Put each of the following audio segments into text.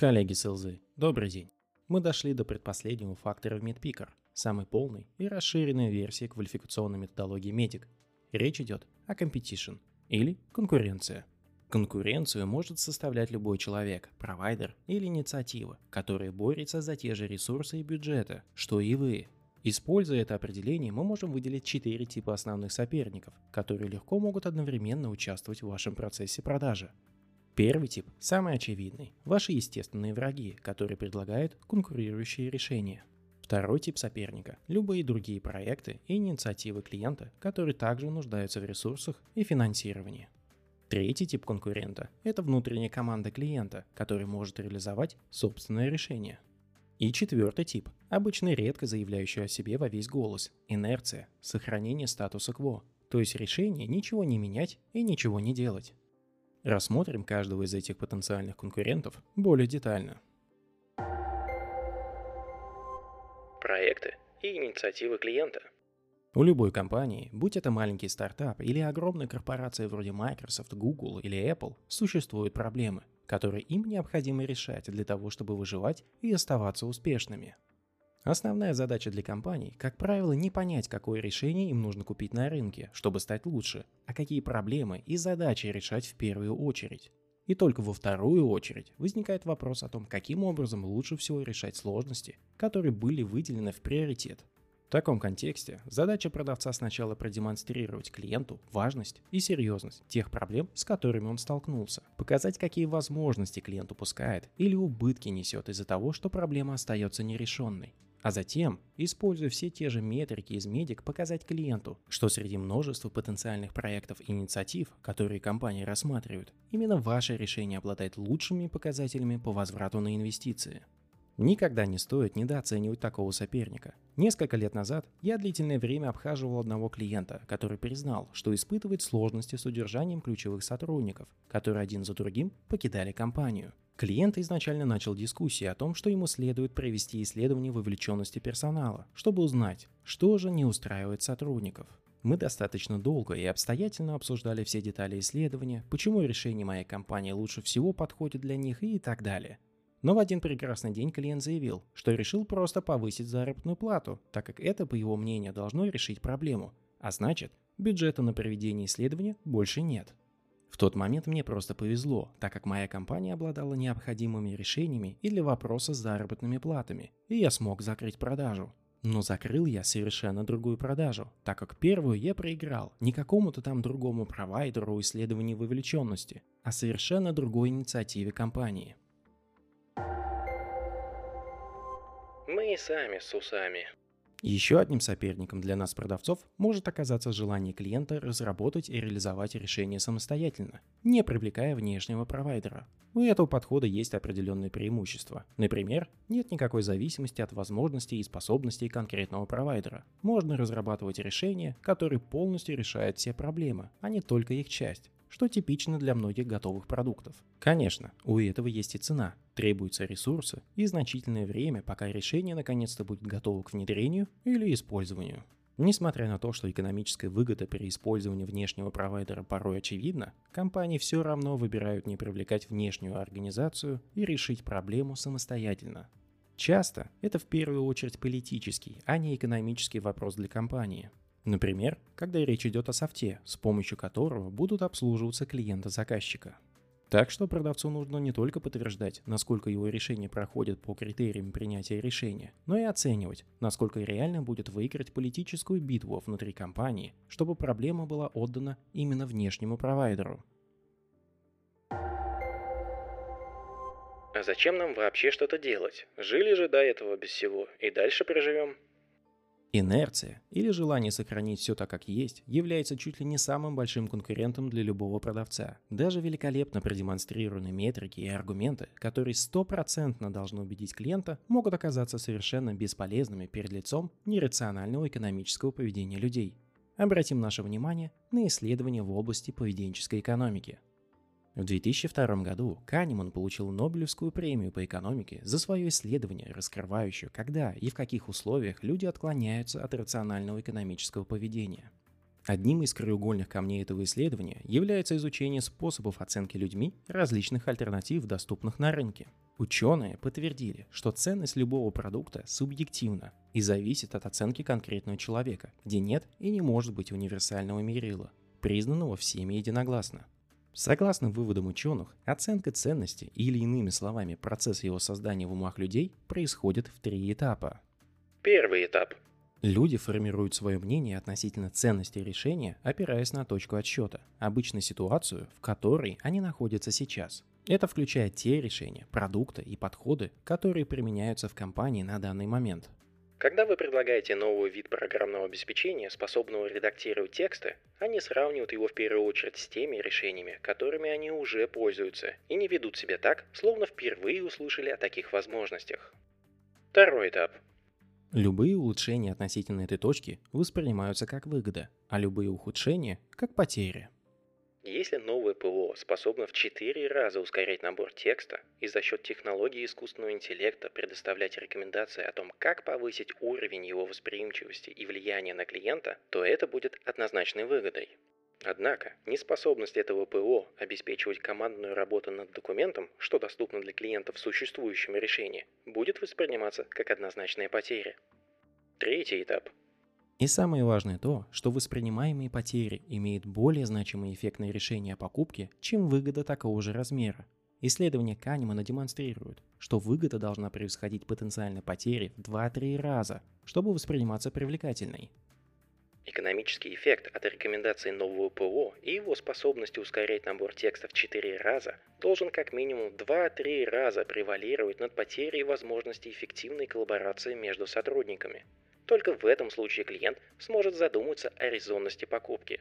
Коллеги с ЛЗ, добрый день. Мы дошли до предпоследнего фактора в MedPicker, самой полной и расширенной версии квалификационной методологии медик. Речь идет о competition или конкуренция. Конкуренцию может составлять любой человек, провайдер или инициатива, которая борется за те же ресурсы и бюджеты, что и вы. Используя это определение, мы можем выделить четыре типа основных соперников, которые легко могут одновременно участвовать в вашем процессе продажи. Первый тип – самый очевидный – ваши естественные враги, которые предлагают конкурирующие решения. Второй тип соперника – любые другие проекты и инициативы клиента, которые также нуждаются в ресурсах и финансировании. Третий тип конкурента – это внутренняя команда клиента, который может реализовать собственное решение. И четвертый тип – обычно редко заявляющий о себе во весь голос – инерция, сохранение статуса кво, то есть решение ничего не менять и ничего не делать. Рассмотрим каждого из этих потенциальных конкурентов более детально. Проекты и инициативы клиента. У любой компании, будь это маленький стартап или огромная корпорация вроде Microsoft, Google или Apple, существуют проблемы, которые им необходимо решать для того, чтобы выживать и оставаться успешными – Основная задача для компаний, как правило, не понять, какое решение им нужно купить на рынке, чтобы стать лучше, а какие проблемы и задачи решать в первую очередь. И только во вторую очередь возникает вопрос о том, каким образом лучше всего решать сложности, которые были выделены в приоритет. В таком контексте задача продавца сначала продемонстрировать клиенту важность и серьезность тех проблем, с которыми он столкнулся, показать, какие возможности клиент упускает или убытки несет из-за того, что проблема остается нерешенной, а затем, используя все те же метрики из медик, показать клиенту, что среди множества потенциальных проектов и инициатив, которые компания рассматривает, именно ваше решение обладает лучшими показателями по возврату на инвестиции. Никогда не стоит недооценивать такого соперника. Несколько лет назад я длительное время обхаживал одного клиента, который признал, что испытывает сложности с удержанием ключевых сотрудников, которые один за другим покидали компанию. Клиент изначально начал дискуссии о том, что ему следует провести исследование вовлеченности персонала, чтобы узнать, что же не устраивает сотрудников. Мы достаточно долго и обстоятельно обсуждали все детали исследования, почему решение моей компании лучше всего подходит для них и так далее. Но в один прекрасный день клиент заявил, что решил просто повысить заработную плату, так как это, по его мнению, должно решить проблему. А значит, бюджета на проведение исследования больше нет. В тот момент мне просто повезло, так как моя компания обладала необходимыми решениями и для вопроса с заработными платами, и я смог закрыть продажу. Но закрыл я совершенно другую продажу, так как первую я проиграл не какому-то там другому провайдеру исследований вовлеченности, а совершенно другой инициативе компании. Мы и сами с усами. Еще одним соперником для нас, продавцов, может оказаться желание клиента разработать и реализовать решение самостоятельно, не привлекая внешнего провайдера. У этого подхода есть определенные преимущества. Например, нет никакой зависимости от возможностей и способностей конкретного провайдера. Можно разрабатывать решение, которое полностью решает все проблемы, а не только их часть что типично для многих готовых продуктов. Конечно, у этого есть и цена. Требуются ресурсы и значительное время, пока решение наконец-то будет готово к внедрению или использованию. Несмотря на то, что экономическая выгода при использовании внешнего провайдера порой очевидна, компании все равно выбирают не привлекать внешнюю организацию и решить проблему самостоятельно. Часто это в первую очередь политический, а не экономический вопрос для компании. Например, когда речь идет о софте, с помощью которого будут обслуживаться клиенты заказчика. Так что продавцу нужно не только подтверждать, насколько его решение проходит по критериям принятия решения, но и оценивать, насколько реально будет выиграть политическую битву внутри компании, чтобы проблема была отдана именно внешнему провайдеру. А зачем нам вообще что-то делать? Жили же до этого без всего, и дальше проживем. Инерция или желание сохранить все так, как есть, является чуть ли не самым большим конкурентом для любого продавца. Даже великолепно продемонстрированные метрики и аргументы, которые стопроцентно должны убедить клиента, могут оказаться совершенно бесполезными перед лицом нерационального экономического поведения людей. Обратим наше внимание на исследования в области поведенческой экономики – в 2002 году Канеман получил Нобелевскую премию по экономике за свое исследование, раскрывающее, когда и в каких условиях люди отклоняются от рационального экономического поведения. Одним из краеугольных камней этого исследования является изучение способов оценки людьми различных альтернатив, доступных на рынке. Ученые подтвердили, что ценность любого продукта субъективна и зависит от оценки конкретного человека, где нет и не может быть универсального мерила, признанного всеми единогласно. Согласно выводам ученых, оценка ценности или иными словами процесс его создания в умах людей происходит в три этапа. Первый этап. Люди формируют свое мнение относительно ценности решения, опираясь на точку отсчета, обычно ситуацию, в которой они находятся сейчас. Это включает те решения, продукты и подходы, которые применяются в компании на данный момент. Когда вы предлагаете новый вид программного обеспечения, способного редактировать тексты, они сравнивают его в первую очередь с теми решениями, которыми они уже пользуются, и не ведут себя так, словно впервые услышали о таких возможностях. Второй этап. Любые улучшения относительно этой точки воспринимаются как выгода, а любые ухудшения – как потери. Если новое ПО способно в 4 раза ускорять набор текста и за счет технологии искусственного интеллекта предоставлять рекомендации о том, как повысить уровень его восприимчивости и влияния на клиента, то это будет однозначной выгодой. Однако, неспособность этого ПО обеспечивать командную работу над документом, что доступно для клиента в существующем решении, будет восприниматься как однозначная потеря. Третий этап и самое важное то, что воспринимаемые потери имеют более значимый эффект на решение о покупке, чем выгода такого же размера. Исследования Канемана демонстрируют, что выгода должна превосходить потенциальные потери в 2-3 раза, чтобы восприниматься привлекательной. Экономический эффект от рекомендации нового ПО и его способности ускорять набор текста в 4 раза должен как минимум 2-3 раза превалировать над потерей возможности эффективной коллаборации между сотрудниками – только в этом случае клиент сможет задуматься о резонности покупки.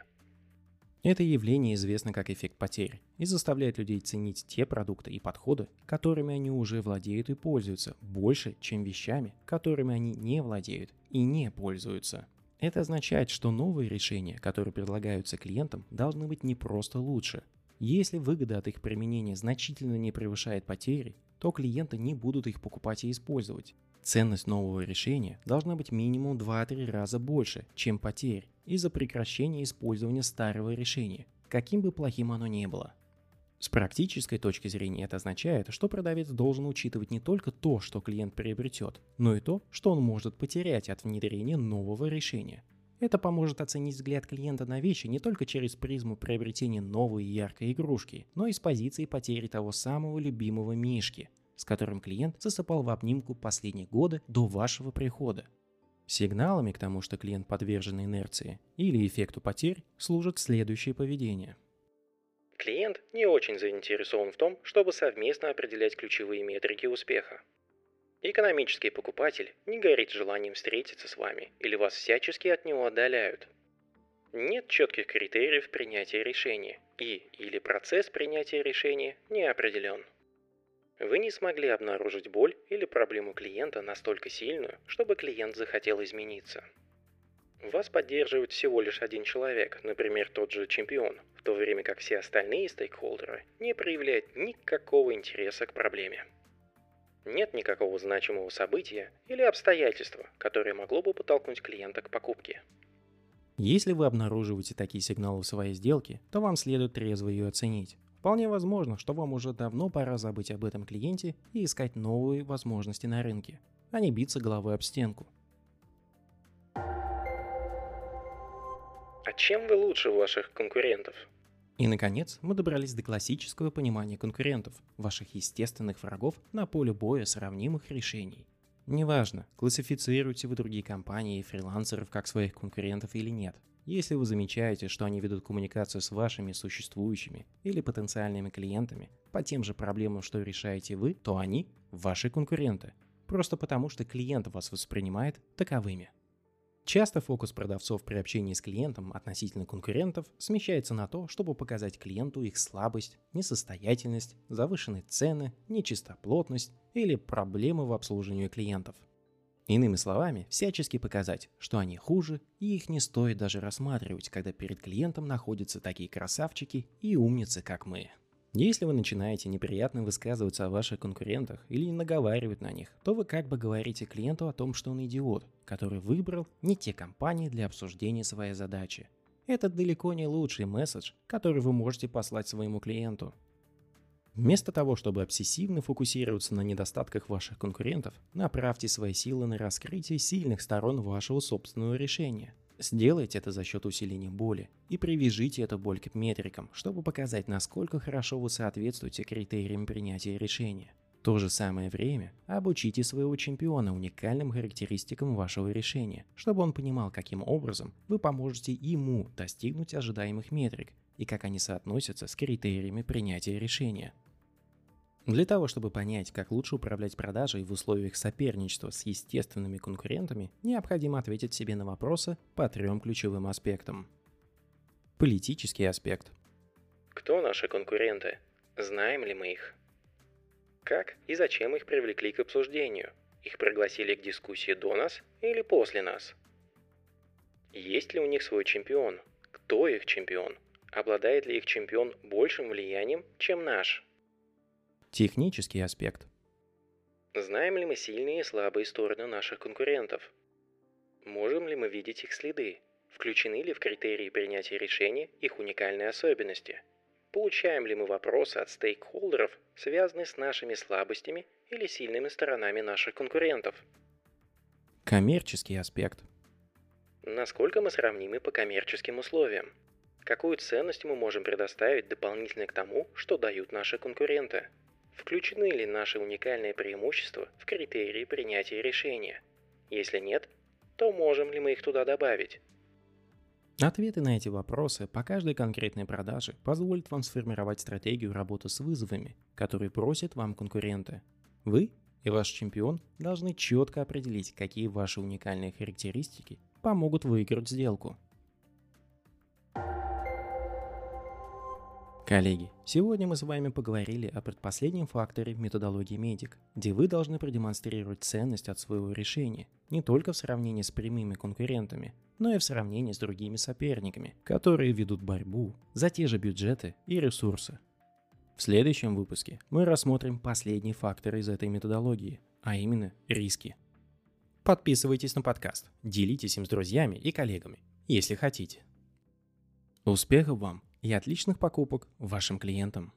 Это явление известно как эффект потери и заставляет людей ценить те продукты и подходы, которыми они уже владеют и пользуются, больше, чем вещами, которыми они не владеют и не пользуются. Это означает, что новые решения, которые предлагаются клиентам, должны быть не просто лучше. Если выгода от их применения значительно не превышает потери, то клиенты не будут их покупать и использовать. Ценность нового решения должна быть минимум 2-3 раза больше, чем потерь из-за прекращения использования старого решения, каким бы плохим оно ни было. С практической точки зрения это означает, что продавец должен учитывать не только то, что клиент приобретет, но и то, что он может потерять от внедрения нового решения. Это поможет оценить взгляд клиента на вещи не только через призму приобретения новой яркой игрушки, но и с позиции потери того самого любимого мишки, с которым клиент засыпал в обнимку последние годы до вашего прихода. Сигналами к тому, что клиент подвержен инерции или эффекту потерь, служит следующее поведение. Клиент не очень заинтересован в том, чтобы совместно определять ключевые метрики успеха. Экономический покупатель не горит желанием встретиться с вами или вас всячески от него отдаляют. Нет четких критериев принятия решения и или процесс принятия решения не определен. Вы не смогли обнаружить боль или проблему клиента настолько сильную, чтобы клиент захотел измениться. Вас поддерживает всего лишь один человек, например, тот же чемпион, в то время как все остальные стейкхолдеры не проявляют никакого интереса к проблеме. Нет никакого значимого события или обстоятельства, которое могло бы подтолкнуть клиента к покупке. Если вы обнаруживаете такие сигналы в своей сделке, то вам следует трезво ее оценить. Вполне возможно, что вам уже давно пора забыть об этом клиенте и искать новые возможности на рынке, а не биться головой об стенку. А чем вы лучше ваших конкурентов? И, наконец, мы добрались до классического понимания конкурентов, ваших естественных врагов на поле боя сравнимых решений. Неважно, классифицируете вы другие компании и фрилансеров как своих конкурентов или нет – если вы замечаете, что они ведут коммуникацию с вашими существующими или потенциальными клиентами по тем же проблемам, что решаете вы, то они – ваши конкуренты, просто потому что клиент вас воспринимает таковыми. Часто фокус продавцов при общении с клиентом относительно конкурентов смещается на то, чтобы показать клиенту их слабость, несостоятельность, завышенные цены, нечистоплотность или проблемы в обслуживании клиентов – Иными словами, всячески показать, что они хуже, и их не стоит даже рассматривать, когда перед клиентом находятся такие красавчики и умницы, как мы. Если вы начинаете неприятно высказываться о ваших конкурентах или наговаривать на них, то вы как бы говорите клиенту о том, что он идиот, который выбрал не те компании для обсуждения своей задачи. Это далеко не лучший месседж, который вы можете послать своему клиенту. Вместо того, чтобы обсессивно фокусироваться на недостатках ваших конкурентов, направьте свои силы на раскрытие сильных сторон вашего собственного решения. Сделайте это за счет усиления боли и привяжите эту боль к метрикам, чтобы показать, насколько хорошо вы соответствуете критериям принятия решения. В то же самое время обучите своего чемпиона уникальным характеристикам вашего решения, чтобы он понимал, каким образом вы поможете ему достигнуть ожидаемых метрик и как они соотносятся с критериями принятия решения. Для того, чтобы понять, как лучше управлять продажей в условиях соперничества с естественными конкурентами, необходимо ответить себе на вопросы по трем ключевым аспектам. Политический аспект. Кто наши конкуренты? Знаем ли мы их? Как и зачем их привлекли к обсуждению? Их пригласили к дискуссии до нас или после нас? Есть ли у них свой чемпион? Кто их чемпион? Обладает ли их чемпион большим влиянием, чем наш? Технический аспект. Знаем ли мы сильные и слабые стороны наших конкурентов? Можем ли мы видеть их следы? Включены ли в критерии принятия решения их уникальные особенности? Получаем ли мы вопросы от стейкхолдеров, связанные с нашими слабостями или сильными сторонами наших конкурентов? Коммерческий аспект. Насколько мы сравнимы по коммерческим условиям? Какую ценность мы можем предоставить дополнительно к тому, что дают наши конкуренты? Включены ли наши уникальные преимущества в критерии принятия решения? Если нет, то можем ли мы их туда добавить? Ответы на эти вопросы по каждой конкретной продаже позволят вам сформировать стратегию работы с вызовами, которые просят вам конкуренты. Вы и ваш чемпион должны четко определить, какие ваши уникальные характеристики помогут выиграть сделку – Коллеги, сегодня мы с вами поговорили о предпоследнем факторе методологии медик, где вы должны продемонстрировать ценность от своего решения не только в сравнении с прямыми конкурентами, но и в сравнении с другими соперниками, которые ведут борьбу за те же бюджеты и ресурсы. В следующем выпуске мы рассмотрим последний фактор из этой методологии, а именно риски. Подписывайтесь на подкаст, делитесь им с друзьями и коллегами, если хотите. Успехов вам! И отличных покупок вашим клиентам.